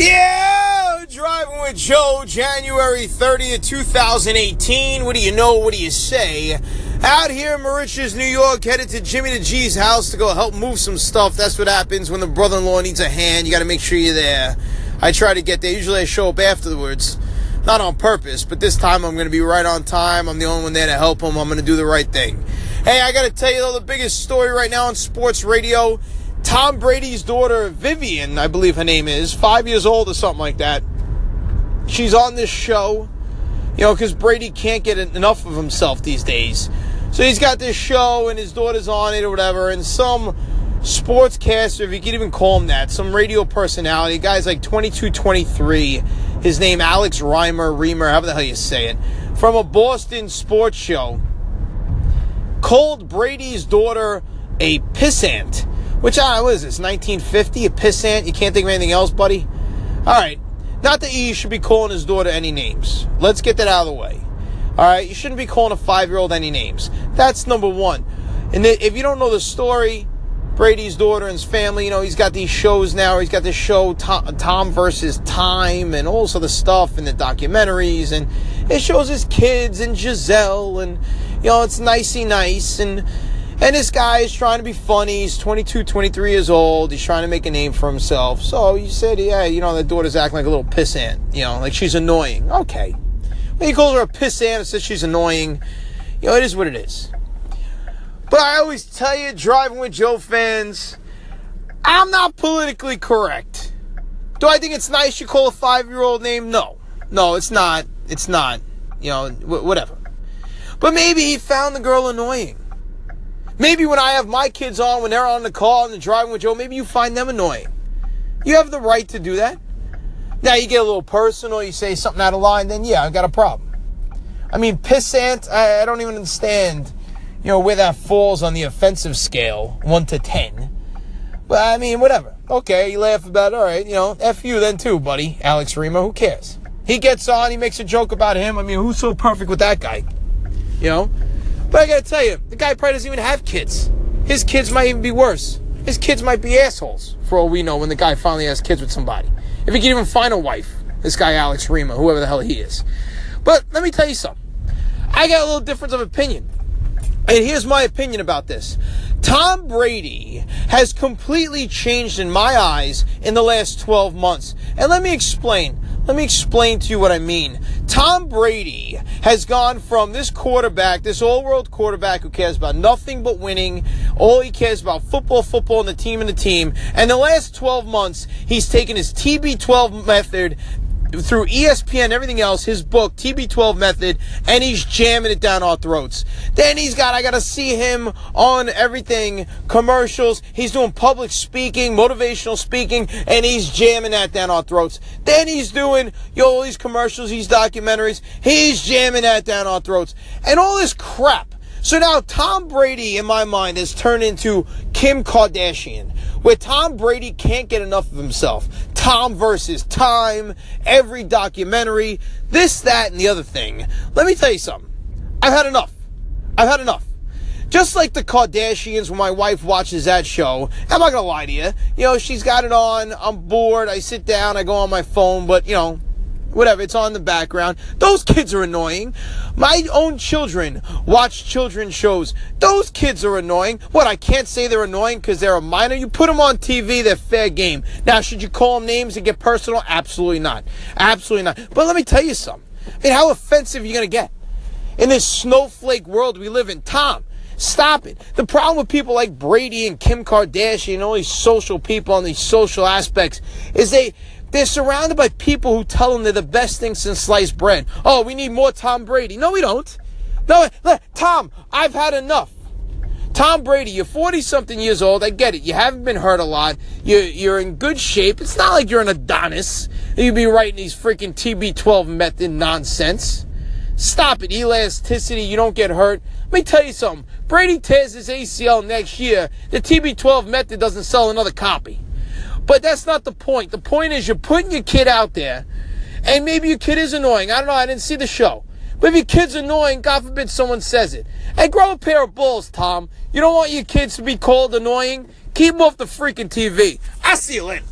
Yeah, driving with Joe, January 30th, 2018. What do you know? What do you say? Out here in Moriches, New York, headed to Jimmy the G's house to go help move some stuff. That's what happens when the brother in law needs a hand. You got to make sure you're there. I try to get there. Usually I show up afterwards. Not on purpose, but this time I'm going to be right on time. I'm the only one there to help him. I'm going to do the right thing. Hey, I got to tell you though, the biggest story right now on sports radio Tom Brady's daughter, Vivian, I believe her name is, five years old or something like that. She's on this show, you know, because Brady can't get enough of himself these days. So he's got this show and his daughter's on it or whatever, and some sportscaster, if you could even call him that, some radio personality, guy's like 22, 23, his name Alex Reimer, Reimer, however the hell you say it, from a Boston sports show, called Brady's daughter a pissant which, uh, what is this, 1950? A pissant? You can't think of anything else, buddy? All right. Not that you should be calling his daughter any names. Let's get that out of the way. All right. You shouldn't be calling a five year old any names. That's number one. And if you don't know the story, Brady's daughter and his family, you know, he's got these shows now. He's got this show, Tom, Tom versus Time, and all sorts of stuff, and the documentaries, and it shows his kids and Gisele, and, you know, it's nicey nice, and and this guy is trying to be funny. He's 22, 23 years old. He's trying to make a name for himself. So he said, yeah, you know, the daughter's acting like a little pissant. You know, like she's annoying. Okay. When he calls her a pissant and says she's annoying, you know, it is what it is. But I always tell you, driving with Joe fans, I'm not politically correct. Do I think it's nice you call a five year old name? No. No, it's not. It's not. You know, whatever. But maybe he found the girl annoying. Maybe when I have my kids on, when they're on the call and driving with Joe, maybe you find them annoying. You have the right to do that. Now you get a little personal, you say something out of line, then yeah, I got a problem. I mean, pissant, I, I don't even understand, you know, where that falls on the offensive scale, one to ten. But I mean, whatever. Okay, you laugh about it. All right, you know, F you then too, buddy. Alex Reimer, who cares? He gets on, he makes a joke about him. I mean, who's so perfect with that guy? You know? But I gotta tell you, the guy probably doesn't even have kids. His kids might even be worse. His kids might be assholes, for all we know, when the guy finally has kids with somebody. If he can even find a wife, this guy Alex Reimer, whoever the hell he is. But let me tell you something. I got a little difference of opinion. And here's my opinion about this. Tom Brady has completely changed in my eyes in the last 12 months. And let me explain. Let me explain to you what I mean. Tom Brady has gone from this quarterback, this all world quarterback who cares about nothing but winning. All he cares about football, football, and the team and the team. And the last 12 months, he's taken his TB12 method through ESPN, everything else, his book, TB12 Method, and he's jamming it down our throats. Then he's got, I gotta see him on everything, commercials. He's doing public speaking, motivational speaking, and he's jamming that down our throats. Then he's doing, yo, all these commercials, these documentaries. He's jamming that down our throats. And all this crap. So now Tom Brady, in my mind, has turned into Kim Kardashian, where Tom Brady can't get enough of himself. Tom versus time, every documentary, this, that, and the other thing. Let me tell you something. I've had enough. I've had enough. Just like the Kardashians, when my wife watches that show, I'm not gonna lie to you. You know, she's got it on, I'm bored, I sit down, I go on my phone, but you know, whatever, it's on the background. Those kids are annoying. My own children watch children's shows. Those kids are annoying. What, I can't say they're annoying because they're a minor? You put them on TV, they're fair game. Now, should you call them names and get personal? Absolutely not. Absolutely not. But let me tell you something. I mean, how offensive are you going to get? In this snowflake world we live in, Tom, Stop it. The problem with people like Brady and Kim Kardashian and all these social people on these social aspects is they they're surrounded by people who tell them they're the best thing since sliced bread. Oh, we need more Tom Brady. No, we don't. No, Tom, I've had enough. Tom Brady, you're 40 something years old. I get it. You haven't been hurt a lot. You're, you're in good shape. It's not like you're an Adonis. You'd be writing these freaking TB12 method nonsense. Stop it. Elasticity. You don't get hurt. Let me tell you something. Brady tears his ACL next year. The TB12 method doesn't sell another copy. But that's not the point. The point is you're putting your kid out there, and maybe your kid is annoying. I don't know. I didn't see the show. But if your kid's annoying, God forbid someone says it. Hey, grow a pair of balls, Tom. You don't want your kids to be called annoying? Keep them off the freaking TV. I'll see you later.